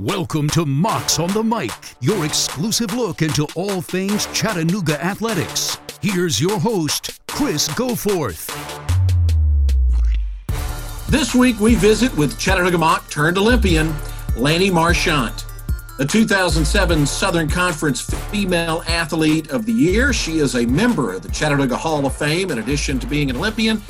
Welcome to Mocs on the Mic, your exclusive look into all things Chattanooga athletics. Here's your host, Chris Goforth. This week we visit with Chattanooga Moc turned Olympian, Lanni Marchant. The 2007 Southern Conference Female Athlete of the Year. She is a member of the Chattanooga Hall of Fame in addition to being an Olympian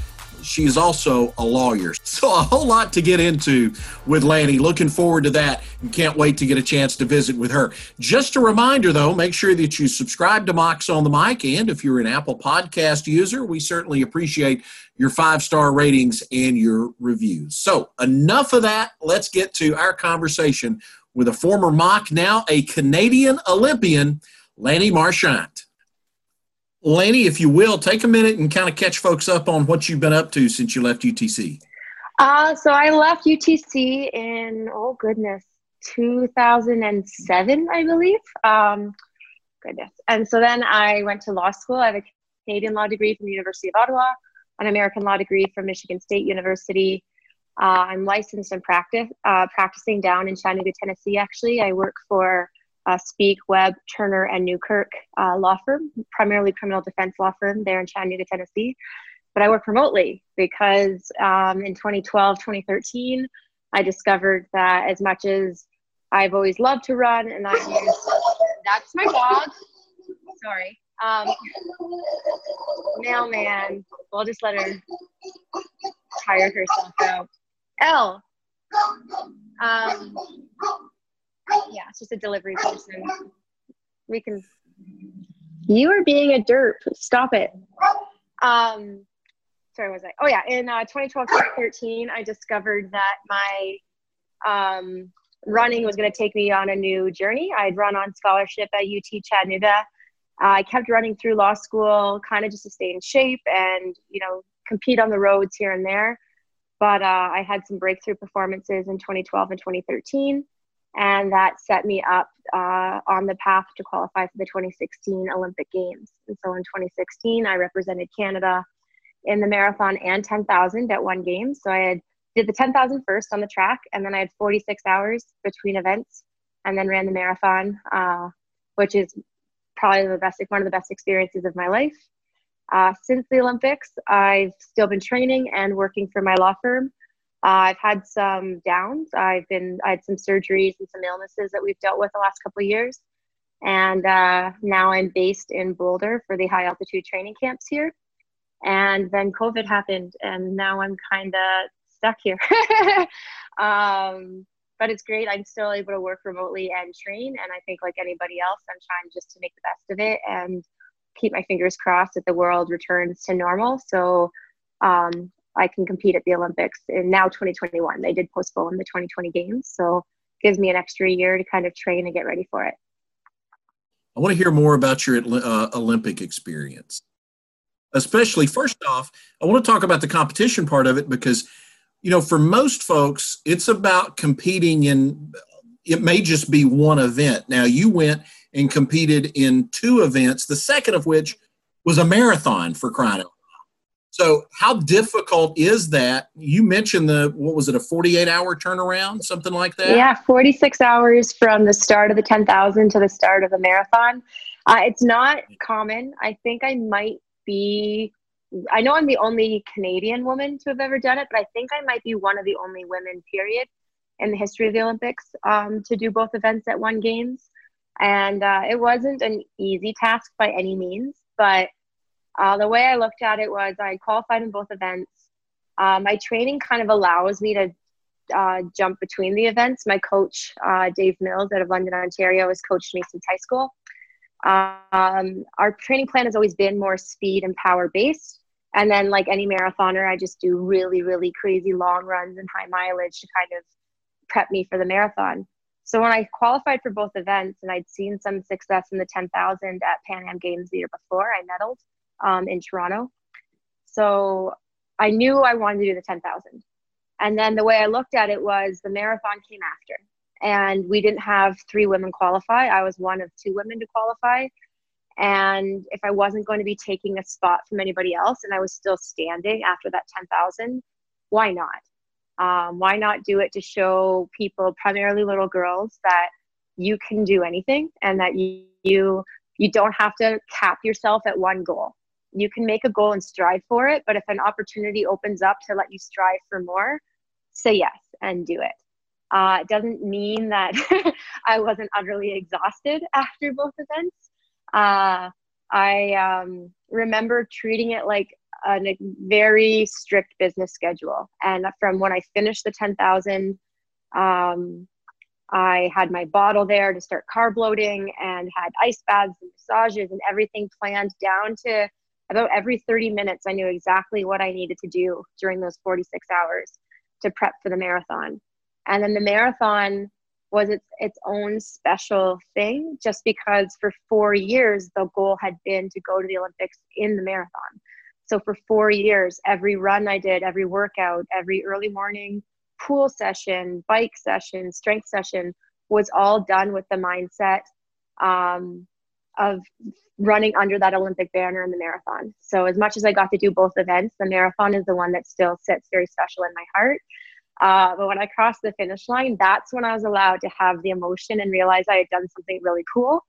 She is also a lawyer. So a whole lot to get into with Lanni. Looking forward to that and can't wait to get a chance to visit with her. Just a reminder though, make sure that you subscribe to Mocs on the Mic. And if you're an Apple Podcast user, we certainly appreciate your five star ratings and your reviews. So enough of that. Let's get to our conversation with a former Moc, now a Canadian Olympian, Lanni Marchant. Lanni, if you will, take a minute and kind of catch folks up on what you've been up to since you left UTC. Uh, so I left UTC in, oh goodness, 2007, I believe. Um, goodness. And so then I went to law school. I have a Canadian law degree from the University of Ottawa, an American law degree from Michigan State University. Uh, I'm licensed and practice, uh, practicing down in Chattanooga, Tennessee, actually. I work for uh, Speake, Webb, Turner, and Newkirk uh, law firm, primarily criminal defense law firm there in Chattanooga, Tennessee. But I work remotely because um, in 2012, 2013, I discovered that as much as I've always loved to run, and I that's my dog. Sorry. Um, mailman. We'll just let her tire herself out. L. Um, yeah, it's just a delivery person. We can. You are being a derp. Stop it. Um, sorry, was I? Oh yeah, in uh, 2012, 2013, I discovered that my um, running was going to take me on a new journey. I'd run on scholarship at UT Chattanooga. Uh, I kept running through law school, kind of just to stay in shape and you know compete on the roads here and there. But uh, I had some breakthrough performances in 2012 and 2013 and that set me up uh, on the path to qualify for the 2016 Olympic Games. And so in 2016, I represented Canada in the marathon and 10,000 at one game. So I had did the 10,000 first on the track, and then I had 46 hours between events, and then ran the marathon, uh, which is probably the best, one of the best experiences of my life. Uh, since the Olympics, I've still been training and working for my law firm. Uh, I've had some downs. I've been I had some surgeries and some illnesses that we've dealt with the last couple of years, and uh, now I'm based in Boulder for the high altitude training camps here. And then COVID happened, and now I'm kind of stuck here. um, but it's great. I'm still able to work remotely and train, and I think like anybody else, I'm trying just to make the best of it and keep my fingers crossed that the world returns to normal. So um, I can compete at the Olympics in now 2021. They did postpone the 2020 games, so gives me an extra year to kind of train and get ready for it. I want to hear more about your uh, Olympic experience. Especially, first off, I want to talk about the competition part of it because, you know, for most folks, it's about competing in, it may just be one event. Now, you went and competed in two events, the second of which was a marathon for crying out so, how difficult is that? You mentioned the what was it, a 48 hour turnaround, something like that? Yeah, 46 hours from the start of the 10,000 to the start of the marathon. Uh, it's not common. I think I might be, I know I'm the only Canadian woman to have ever done it, but I think I might be one of the only women, period, in the history of the Olympics um, to do both events at one games. And uh, it wasn't an easy task by any means, but uh, the way I looked at it was I qualified in both events. Uh, my training kind of allows me to uh, jump between the events. My coach, uh, Dave Mills out of London, Ontario, has coached me since high school. Um, our training plan has always been more speed and power based. And then, like any marathoner, I just do really, really crazy long runs and high mileage to kind of prep me for the marathon. So when I qualified for both events and I'd seen some success in the 10,000 at Pan Am Games the year before, I medaled um, in Toronto. So I knew I wanted to do the 10,000. And then the way I looked at it was the marathon came after. And we didn't have three women qualify. I was one of two women to qualify. And if I wasn't going to be taking a spot from anybody else and I was still standing after that 10,000, why not? Um, why not do it to show people, primarily little girls, that you can do anything and that you, you you don't have to cap yourself at one goal. You can make a goal and strive for it, but if an opportunity opens up to let you strive for more, say yes and do it. Uh, it doesn't mean that I wasn't utterly exhausted after both events. Uh, I um, remember treating it like a very strict business schedule. And from when I finished the 10,000, um, I had my bottle there to start carb loading and had ice baths and massages and everything planned down to about every 30 minutes. I knew exactly what I needed to do during those 46 hours to prep for the marathon. And then the marathon was its its own special thing just because for 4 years the goal had been to go to the Olympics in the marathon. So for 4 years every run I did, every workout, every early morning pool session, bike session, strength session was all done with the mindset um, of running under that Olympic banner in the marathon. So as much as I got to do both events, the marathon is the one that still sits very special in my heart. Uh, but when I crossed the finish line, that's when I was allowed to have the emotion and realize I had done something really cool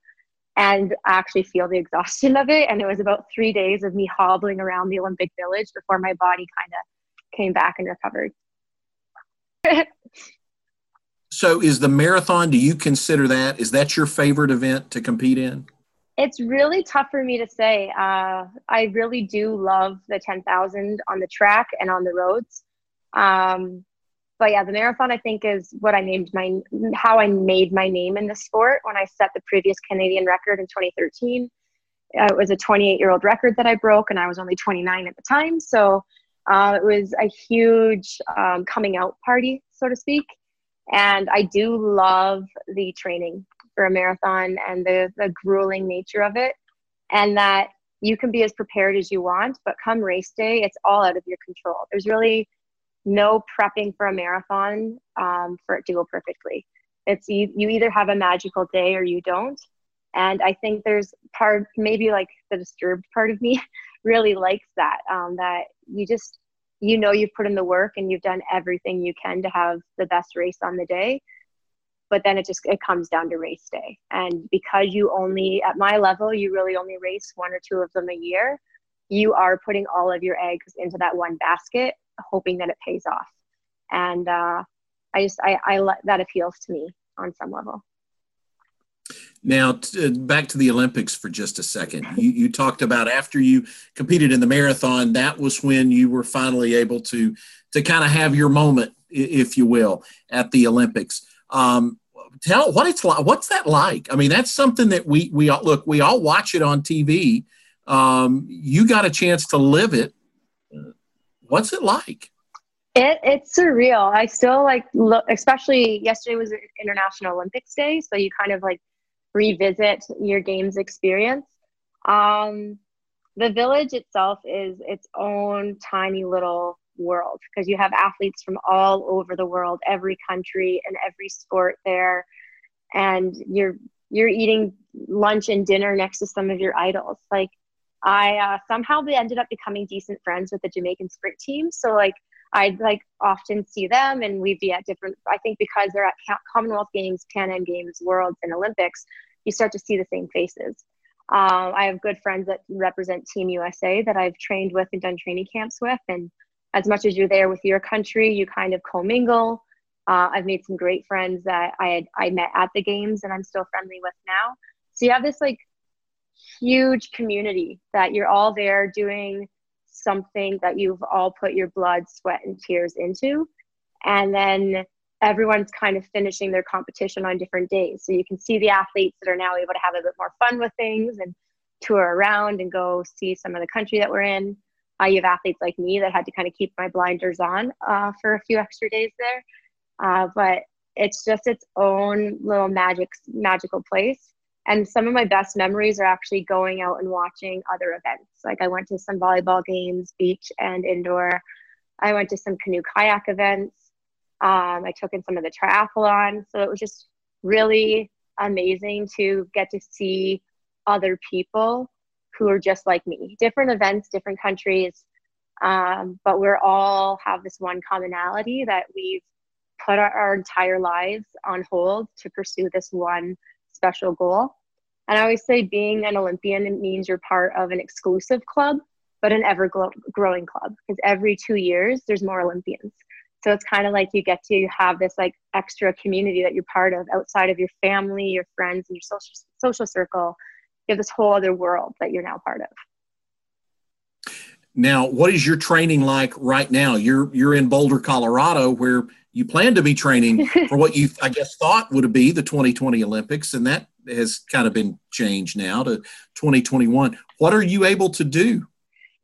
and actually feel the exhaustion of it. And it was about three days of me hobbling around the Olympic Village before my body kind of came back and recovered. so is the marathon do you consider that is that your favorite event to compete in it's really tough for me to say uh, i really do love the 10000 on the track and on the roads um, but yeah the marathon i think is what i named my how i made my name in the sport when i set the previous canadian record in 2013 uh, it was a 28 year old record that i broke and i was only 29 at the time so uh, it was a huge um, coming out party, so to speak. And I do love the training for a marathon and the, the grueling nature of it. And that you can be as prepared as you want, but come race day, it's all out of your control. There's really no prepping for a marathon um, for it to go perfectly. It's you, you either have a magical day or you don't. And I think there's part, maybe like the disturbed part of me really likes that um, that you just you know you've put in the work and you've done everything you can to have the best race on the day but then it just it comes down to race day and because you only at my level you really only race one or two of them a year you are putting all of your eggs into that one basket hoping that it pays off and uh, i just i i that appeals to me on some level now, t- uh, back to the Olympics for just a second. You, you talked about after you competed in the marathon, that was when you were finally able to to kind of have your moment, if you will, at the Olympics. Um, tell what it's like. What's that like? I mean, that's something that we we all, look. We all watch it on TV. Um, you got a chance to live it. What's it like? It, it's surreal. I still like look, especially yesterday was International Olympics Day, so you kind of like revisit your games experience. Um, the village itself is its own tiny little world because you have athletes from all over the world, every country and every sport there, and you're you're eating lunch and dinner next to some of your idols. Like I uh, somehow ended up becoming decent friends with the Jamaican sprint team, so like I'd like often see them and we'd be at different, I think because they're at Commonwealth Games, Pan Am Games, Worlds, and Olympics, you start to see the same faces. Um, I have good friends that represent Team USA that I've trained with and done training camps with. And as much as you're there with your country, you kind of commingle. Uh, I've made some great friends that I had I met at the games and I'm still friendly with now. So you have this like huge community that you're all there doing something that you've all put your blood, sweat, and tears into. And then everyone's kind of finishing their competition on different days. So you can see the athletes that are now able to have a bit more fun with things and tour around and go see some of the country that we're in. Uh, you have athletes like me that had to kind of keep my blinders on uh, for a few extra days there. Uh, but it's just its own little magic, magical place and some of my best memories are actually going out and watching other events. Like i went to some volleyball games beach and indoor. I went to some canoe kayak events. Um, i took in some of the triathlon. So it was just really amazing to get to see other people who are just like me. Different events different countries Um, but we're all have this one commonality that we've put our, our entire lives on hold to pursue this one special goal. And I always say being an Olympian means you're part of an exclusive club, but an ever growing club because every two years there's more Olympians. So it's kind of like you get to have this like extra community that you're part of outside of your family, your friends, and your social social circle. You have this whole other world that you're now part of. Now, what is your training like right now? You're you're in Boulder, Colorado, where you plan to be training for what you, I guess, thought would be the 2020 Olympics, and that has kind of been changed now to 2021. What are you able to do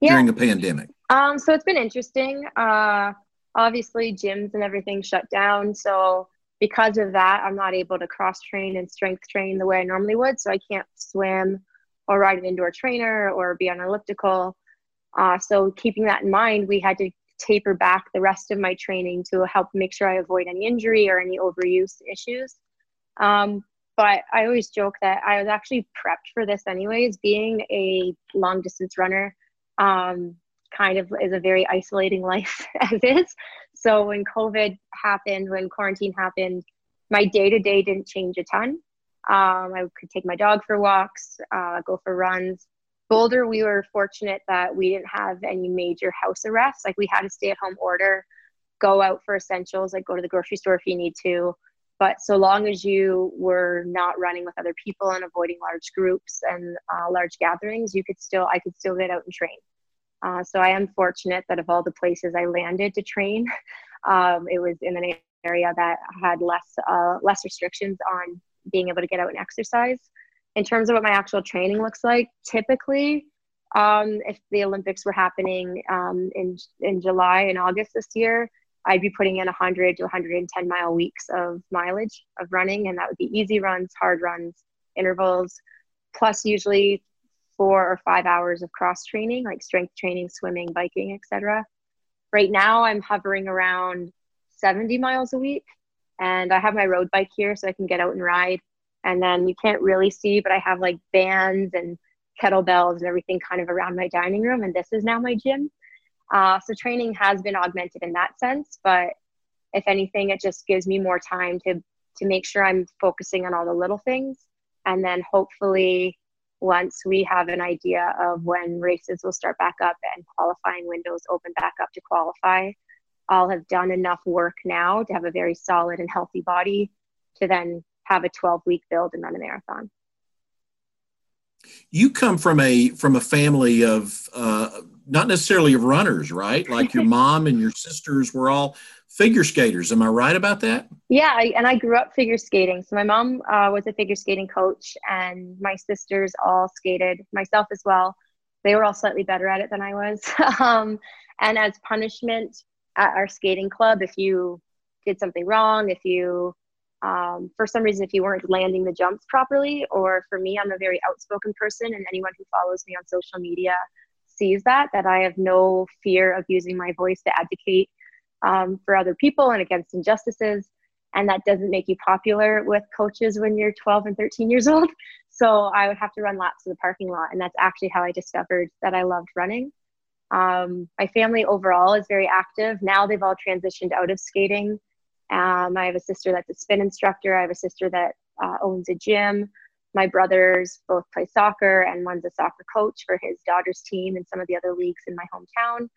yeah. during a pandemic? Um, so it's been interesting. Uh, obviously, gyms and everything shut down, so because of that, I'm not able to cross train and strength train the way I normally would. So I can't swim or ride an indoor trainer or be on an elliptical. Uh, so keeping that in mind, we had to taper back the rest of my training to help make sure I avoid any injury or any overuse issues. Um, but I always joke that I was actually prepped for this anyways. Being a long distance runner um, kind of is a very isolating life as is. So when COVID happened, when quarantine happened, my day to day didn't change a ton. Um, I could take my dog for walks, uh, go for runs, Boulder, we were fortunate that we didn't have any major house arrests. Like we had a stay at home order, go out for essentials, like go to the grocery store if you need to. But so long as you were not running with other people and avoiding large groups and uh, large gatherings, you could still, I could still get out and train. Uh, so I am fortunate that of all the places I landed to train, um, it was in an area that had less, uh, less restrictions on being able to get out and exercise in terms of what my actual training looks like, typically, um, if the Olympics were happening um, in in July and August this year, I'd be putting in 100 to 110 mile weeks of mileage of running, and that would be easy runs, hard runs, intervals, plus usually four or five hours of cross training, like strength training, swimming, biking, etc. Right now, I'm hovering around 70 miles a week, and I have my road bike here, so I can get out and ride and then you can't really see but i have like bands and kettlebells and everything kind of around my dining room and this is now my gym. Uh, so training has been augmented in that sense but if anything it just gives me more time to to make sure i'm focusing on all the little things. And then hopefully once we have an idea of when races will start back up and qualifying windows open back up to qualify i'll have done enough work now to have a very solid and healthy body to then have a 12 week build and run a marathon. You come from a from a family of uh, not necessarily of runners, right? Like your mom and your sisters were all figure skaters. Am I right about that? Yeah, I, and I grew up figure skating. So my mom uh, was a figure skating coach, and my sisters all skated, myself as well. They were all slightly better at it than I was. um, and as punishment at our skating club, if you did something wrong, if you um, for some reason if you weren't landing the jumps properly or for me i'm a very outspoken person and anyone who follows me on social media sees that that i have no fear of using my voice to advocate um, for other people and against injustices. And that doesn't make you popular with coaches when you're 12 and 13 years old. So i would have to run laps of the parking lot and that's actually how i discovered that i loved running. Um, my family overall is very active. Now they've all transitioned out of skating um, I have a sister that's a spin instructor. I have a sister that uh, owns a gym. My brothers both play soccer, and one's a soccer coach for his daughter's team and some of the other leagues in my hometown.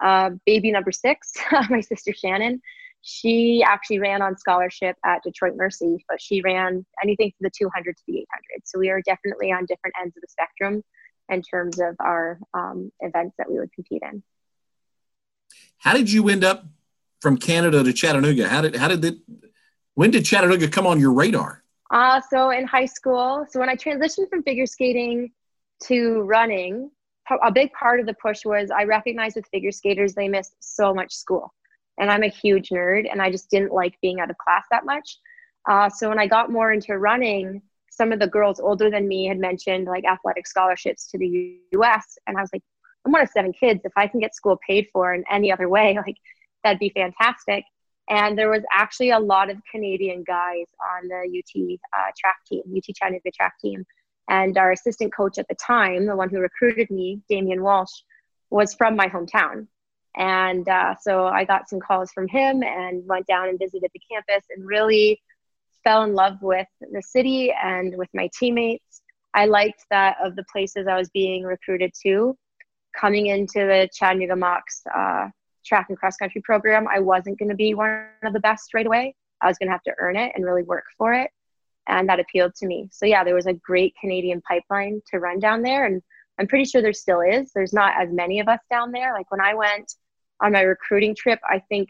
Uh, baby number six, my sister Shannon, she actually ran on scholarship at Detroit Mercy, but she ran anything from the 200 to the 800. So we are definitely on different ends of the spectrum in terms of our um, events that we would compete in. How did you end up from Canada to Chattanooga? How did how did it? When did Chattanooga come on your radar? Uh, so in high school. So when I transitioned from figure skating to running, a big part of the push was I recognized with figure skaters they miss so much school, and I'm a huge nerd, and I just didn't like being out of class that much. Uh, so when I got more into running, some of the girls older than me had mentioned like athletic scholarships to the U.S., and I was like, I'm one of seven kids. If I can get school paid for in any other way, like that'd be fantastic. And there was actually a lot of Canadian guys on the UT uh, track team, UT Chattanooga track team. And our assistant coach at the time, the one who recruited me, Damien Walsh, was from my hometown. And uh, so I got some calls from him and went down and visited the campus and really fell in love with the city and with my teammates. I liked that of the places I was being recruited to. Coming into the Chattanooga Mocs uh, track and cross country program, I wasn't going to be one of the best right away. I was going to have to earn it and really work for it. And that appealed to me. So, yeah, there was a great Canadian pipeline to run down there. And I'm pretty sure there still is. There's not as many of us down there. Like when I went on my recruiting trip, I think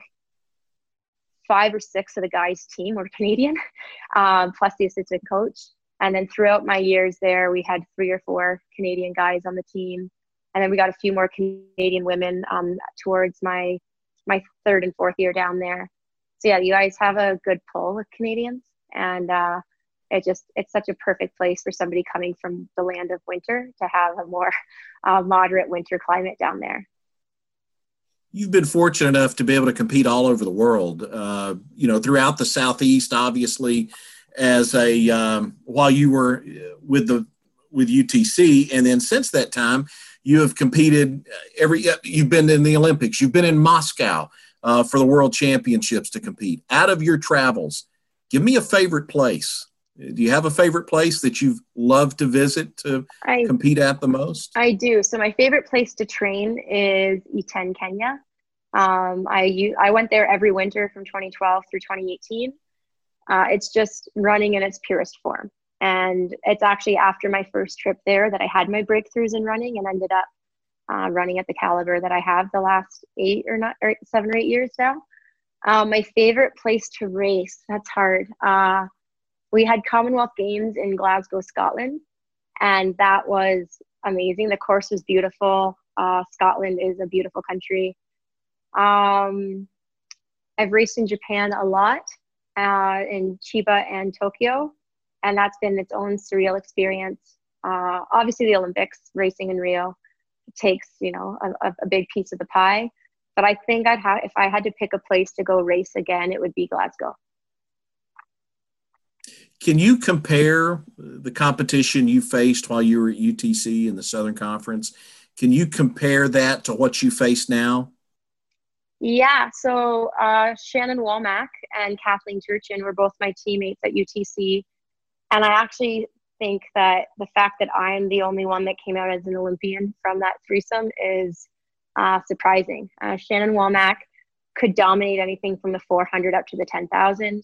five or six of the guys' team were Canadian, um, plus the assistant coach. And then throughout my years there, we had three or four Canadian guys on the team, and then we got a few more Canadian women um, towards my my third and fourth year down there. So yeah, you guys have a good pull with Canadians, and uh, it just it's such a perfect place for somebody coming from the land of winter to have a more uh, moderate winter climate down there you've been fortunate enough to be able to compete all over the world. Uh, you know, throughout the southeast, obviously, as a um, while you were with the with UTC, and then since that time, you have competed every. You've been in the Olympics. You've been in Moscow uh, for the World Championships to compete. Out of your travels, give me a favorite place. Do you have a favorite place that you've loved to visit to I, compete at the most? I do. So my favorite place to train is Iten, Kenya. Um, I I went there every winter from 2012 through 2018. Uh, it's just running in its purest form, and it's actually after my first trip there that I had my breakthroughs in running and ended up uh, running at the caliber that I have the last eight or not or seven or eight years now. Um, my favorite place to race. That's hard. Uh, we had Commonwealth Games in Glasgow, Scotland, and that was amazing. The course was beautiful. Uh, Scotland is a beautiful country. Um, I've raced in Japan a lot, uh, in Chiba and Tokyo, and that's been its own surreal experience. Uh, obviously, the Olympics, racing in Rio, takes you know a, a big piece of the pie. But I think I'd have if I had to pick a place to go race again, it would be Glasgow. Can you compare the competition you faced while you were at UTC in the Southern Conference? Can you compare that to what you face now? Yeah, so uh, Shannon Womack and Kathleen Turchin were both my teammates at UTC. And I actually think that the fact that I'm the only one that came out as an Olympian from that threesome is uh, surprising. Uh, Shannon Womack could dominate anything from the 400 up to the 10,000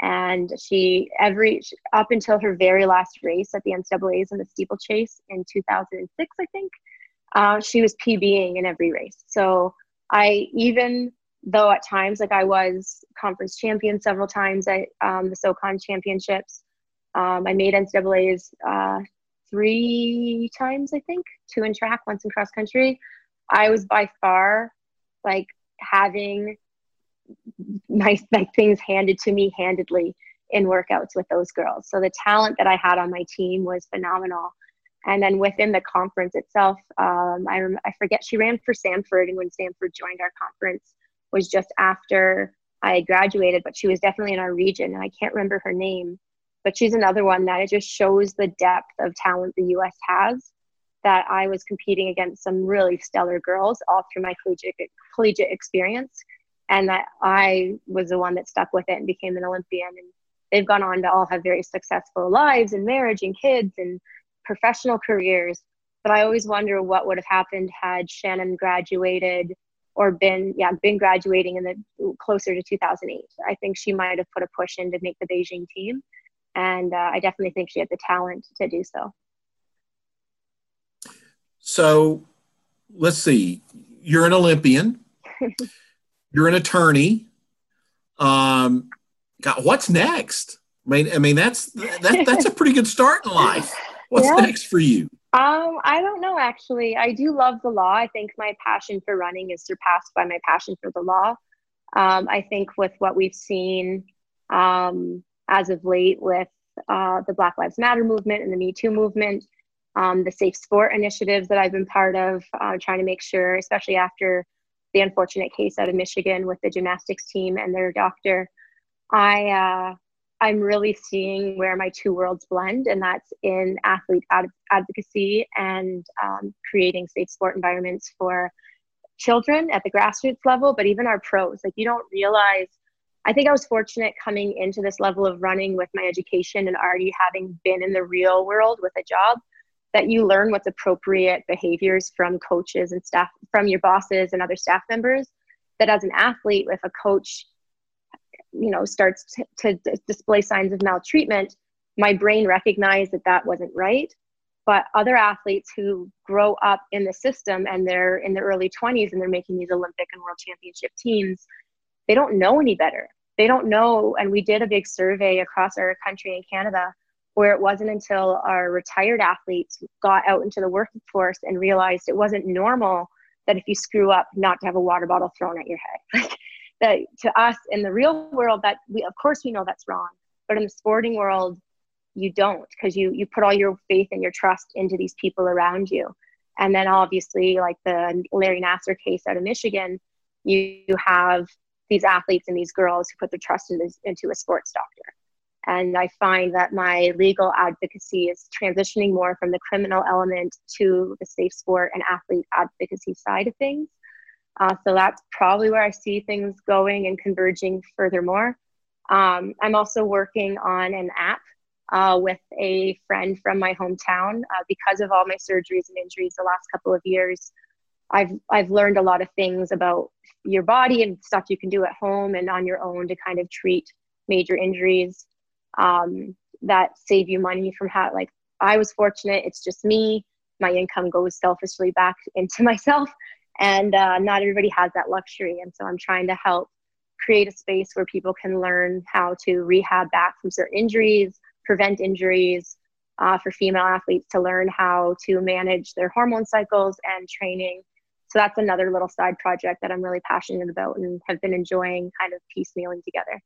and she every up until her very last race at the NCAA's in the steeplechase in 2006, I think, uh, she was PBing in every race. So I even though at times like I was conference champion several times at um, the SoCon championships, um, I made NCAA's uh, three times, I think, two in track, once in cross country. I was by far like having nice like things handed to me handedly in workouts with those girls. So the talent that I had on my team was phenomenal. And then within the conference itself, um, I, I forget she ran for Samford, and when Samford joined our conference was just after I graduated, but she was definitely in our region, and I can't remember her name. But she's another one that it just shows the depth of talent the U.S. has. That I was competing against some really stellar girls all through my collegiate collegiate experience, and that I was the one that stuck with it and became an Olympian. And they've gone on to all have very successful lives and marriage and kids and professional careers. But I always wonder what would have happened had Shannon graduated or been yeah been graduating in the closer to 2008. I think she might have put a push in to make the Beijing team, and uh, I definitely think she had the talent to do so. So, let's see. You're an Olympian. you're an attorney. Um, God, what's next? I mean, I mean that's that, that's a pretty good start in life. What's yeah. next for you? Um, I don't know actually. I do love the law. I think my passion for running is surpassed by my passion for the law. Um, I think with what we've seen um, as of late with uh, the Black Lives Matter movement and the Me Too movement, um, the safe sport initiatives that I've been part of, uh, trying to make sure, especially after the unfortunate case out of Michigan with the gymnastics team and their doctor. I uh, I'm really seeing where my two worlds blend, and that's in athlete ad- advocacy and um, creating safe sport environments for children at the grassroots level, but even our pros. Like you don't realize. I think I was fortunate coming into this level of running with my education and already having been in the real world with a job that you learn what's appropriate behaviors from coaches and staff from your bosses and other staff members that as an athlete if a coach you know starts to, to display signs of maltreatment my brain recognized that that wasn't right. But other athletes who grow up in the system and they're in their early 20s and they're making these olympic and world championship teams they don't know any better. They don't know and we did a big survey across our country in canada where it wasn't until our retired athletes got out into the workforce and realized it wasn't normal that if you screw up not to have a water bottle thrown at your head. Like that to us in the real world that we of course we know that's wrong but in the sporting world you don't because you you put all your faith and your trust into these people around you. And then obviously like the larry nassar case out of michigan you have these athletes and these girls who put their trust in this, into a sports doctor and i find that my legal advocacy is transitioning more from the criminal element to the safe sport and athlete advocacy side of things uh, so that's probably where I see things going and converging furthermore. Um, I'm also working on an app uh, with a friend from my hometown uh, because of all my surgeries and injuries the last couple of years. I've I've learned a lot of things about your body and stuff you can do at home and on your own to kind of treat major injuries um, that save you money from how like I was fortunate. It's just me. My income goes selfishly back into myself and uh, not everybody has that luxury and so i'm trying to help create a space where people can learn how to rehab back from certain injuries prevent injuries uh, for female athletes to learn how to manage their hormone cycles and training so that's another little side project that i'm really passionate about and have been enjoying kind of piecemealing together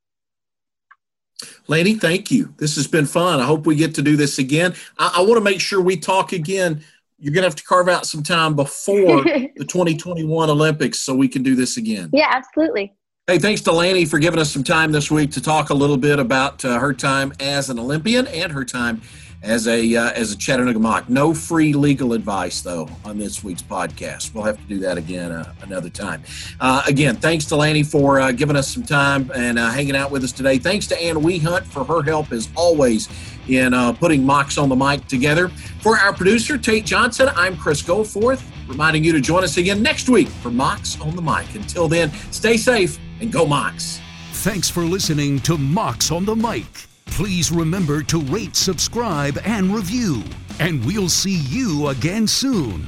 Lanni, thank you. This has been fun. I hope we get to do this again. I, I want to make sure we talk again you're going to have to carve out some time before the 2021 Olympics so we can do this again. Yeah, absolutely. Hey, thanks to Lanni for giving us some time this week to talk a little bit about uh, her time as an Olympian and her time as a uh, as a Chattanooga Moc. No free legal advice though on this week's podcast. We'll have to do that again uh, another time. Uh, again, thanks to Lanni for uh, giving us some time and uh, hanging out with us today. Thanks to Ann Wehunt for her help as always in uh, putting Mocs on the mic together. For our producer Tate Johnson, I'm Chris Goforth, reminding you to join us again next week for Mocs on the mic. Until then, stay safe and go Mocs. Thanks for listening to Mocs on the mic. Please remember to rate, subscribe, and review. And we'll see you again soon.